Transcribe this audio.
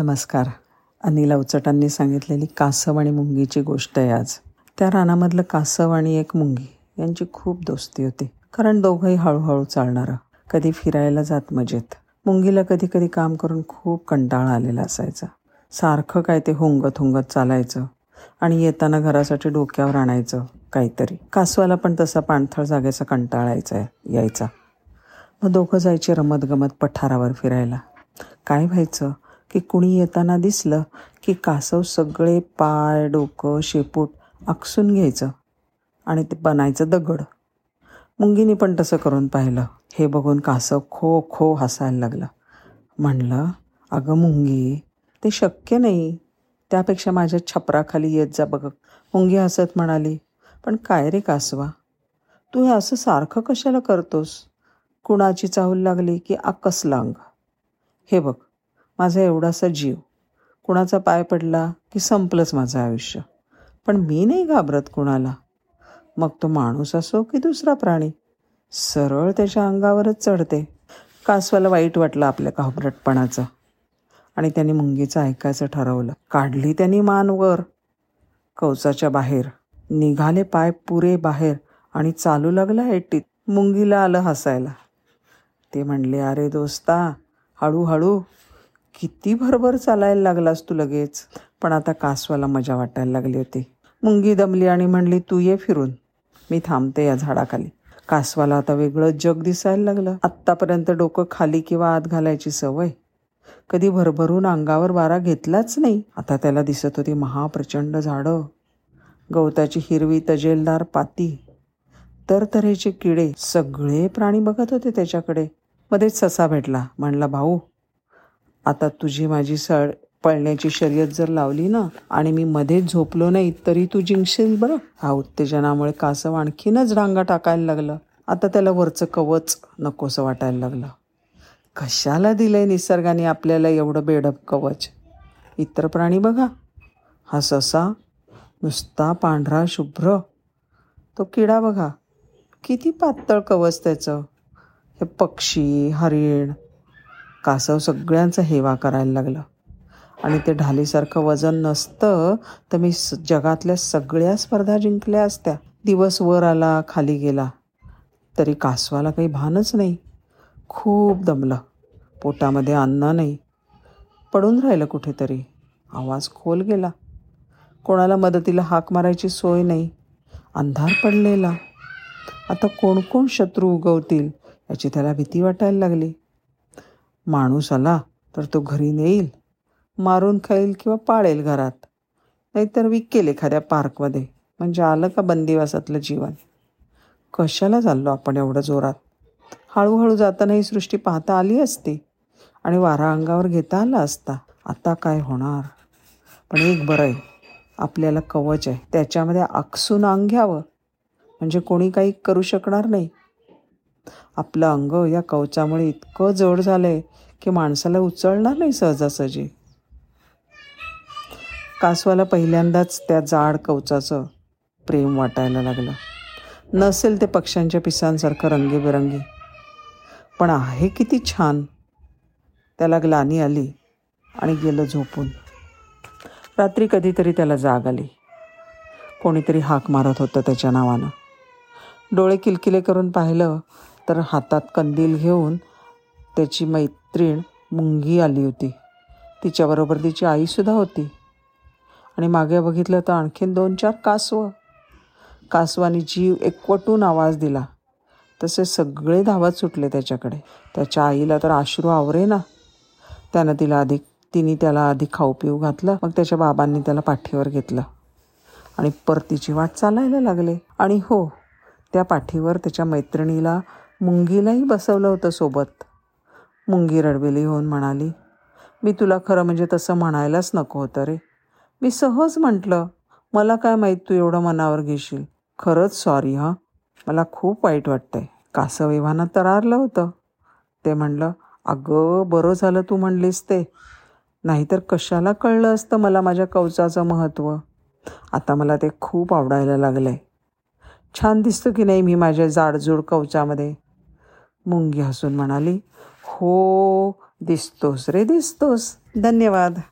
नमस्कार. अनिल अवचटांनी सांगितलेली कासव आणि मुंगीची गोष्ट आहे आज. त्या रानामधलं कासव आणि एक मुंगी यांची खूप दोस्ती होती. कारण दोघंही हळूहळू चालणारं. कधी फिरायला जात मजेत. मुंगीला कधी कधी काम करून खूप कंटाळा आलेला असायचा. सारखं काय ते हुंगत हुंगत चालायचं. आणि येताना घरासाठी डोक्यावर आणायचं काहीतरी. कासवाला पण तसा पाणथळ जागेचा कंटाळायचा यायचा मग दोघं जायचे रमत गमत पठारावर फिरायला. काय व्हायचं? की कुणी येताना दिसलं की कासव सगळे पाय डोकं शेपूट आकसून घ्यायचं आणि ते बनायचं दगड. मुंगीने पण तसं करून पाहिलं. हे बघून कासव खो खो हसायला लागलं. म्हणलं अगं मुंगी ते शक्य नाही. त्यापेक्षा माझ्या छपराखाली येत जा बघ. मुंगी हसत म्हणाली पण काय रे कासवा? तू हे असं सारखं कशाला करतोस? कुणाची चाहूल लागली की आकस लांग. हे बघ माझा एवढासा जीव. कुणाचा पाय पडला की संपलंच माझं आयुष्य. पण मी नाही घाबरत कुणाला. मग तो माणूस असो की दुसरा प्राणी. सरळ त्याच्या अंगावरच चढते. कासवाला वाईट वाटलं आपल्या घाबरटपणाचं. आणि त्याने मुंगीचं ऐकायचं ठरवलं. काढली त्यांनी मान वर. कवचाच्या बाहेर. निघाले पाय पुरे बाहेर आणि चालू लागला एटीत. मुंगीला आलं हसायला. ते म्हणले अरे दोस्ता हळूहळू किती भरभर चालायला लागलास तू लगेच? पण आता कासवाला मजा वाटायला लागली होती. मुंगी दमली आणि म्हणली तू ये फिरून. मी थांबते या झाडाखाली. कासवाला आता वेगळं जग दिसायला लागलं. आत्तापर्यंत डोकं खाली किंवा आत घालायची सवय. कधी भरभरून अंगावर वारा घेतलाच नाही. आता त्याला दिसत होती महाप्रचंड झाडं. गवताची हिरवी तजेलदार पाती. तर तऱ्हेचे किडे. सगळे प्राणी बघत होते त्याच्याकडे. मध्येच ससा भेटला. म्हणला भाऊ आता तुझी माझी सळ पळण्याची शर्यत जर लावली ना आणि मी मध्येच झोपलो नाही तरी तू जिंकशील बरं. हा उत्तेजनामुळे कासव आणखीनच रांगा टाकायला लागलं. आता त्याला वरचं कवच नकोसं वाटायला लागलं. कशाला दिलंय निसर्गाने आपल्याला एवढं बेडप कवच? इतर प्राणी बघा. हा ससा नुसता पांढरा शुभ्र. तो किडा बघा. किती पातळ कवच त्याचं. हे पक्षी हरिण कासव सगळ्यांचा हेवा करायला लागलं. आणि ते ढालीसारखं वजन नसतं तर मी स जगातल्या सगळ्या स्पर्धा जिंकल्या असत्या. दिवस वर आला खाली गेला. तरी कासवाला काही भानच नाही. खूप दमलं. पोटामध्ये अन्न नाही. पडून राहिलं कुठेतरी. आवाज खोल गेला. कोणाला मदतीला हाक मारायची सोय नाही. अंधार पडलेला. आता कोण कोण शत्रू उगवतील याची त्याला भीती वाटायला लागली. माणूस आला तर तो घरी नेईल मारून खाईल किंवा पाळेल घरात. नाहीतर विकेल एखाद्या पार्कमध्ये म्हणजे आलं का बंदिवासातलं जीवन. कशाला चाललो आपण एवढं जोरात? हळूहळू जाताना ही सृष्टी पाहता आली असती आणि वारा अंगावर घेता आला असता. आता काय होणार? पण एक बरं आहे आपल्याला कवच आहे. त्याच्यामध्ये आकसून अंग घ्यावं. म्हणजे कोणी काही करू शकणार नाही. आपलं अंग या कवचामुळे इतकं जड झालं आहे की माणसाला उचलणार नाही सहजासहजी. कासवाला पहिल्यांदाच त्या जाड कवचाचं प्रेम वाटायला लागलं. नसेल ते पक्ष्यांच्या पिसांसारखं रंगीबेरंगी. पण आहे किती छान. त्याला ग्लानी आली आणि गेलं झोपून. रात्री कधीतरी त्याला जाग आली. कोणीतरी हाक मारत होतं त्याच्या नावानं. डोळे किलकिले करून पाहिलं तर हातात कंदील घेऊन त्याची मैत्रीण मुंगी आली होती. तिच्याबरोबर तिची आईसुद्धा होती. आणि मागे बघितलं तर आणखीन दोन चार कासवं. कासवानी जीव एकवटून आवाज दिला. तसे सगळे धावत सुटले त्याच्याकडे. त्याच्या आईला तर आश्रू आवरे ना. त्यानं तिला अधिक तिने त्याला आधी खाऊ पिऊ घातलं. मग त्याच्या बाबांनी त्याला पाठीवर घेतलं. आणि परतीची वाट चालायला लागले. आणि हो त्या पाठीवर त्याच्या मैत्रिणीला मुंगीलाही बसवलं होतं सोबत. मुंगी रडवेली होऊन म्हणाली मी तुला खरं म्हणजे तसं म्हणायलाच नको होतं रे. मी सहज म्हटलं मला काय माहीत तू एवढं मनावर घेशील. खरंच सॉरी हां. मला खूप वाईट वाटतंय. कासव एव्हाना तरारलं होतं. ते म्हणलं अगं बरं झालं तू म्हणलीस ते. नाहीतर कशाला कळलं असतं मला माझ्या कवचाचं महत्त्व? आता मला ते खूप आवडायला लागलं आहे छान दिसतं की नाही मी माझ्या जाडजूड कवचामध्ये? मुंगी हसून म्हणाली हो दिसतोस रे दिसतोस. धन्यवाद.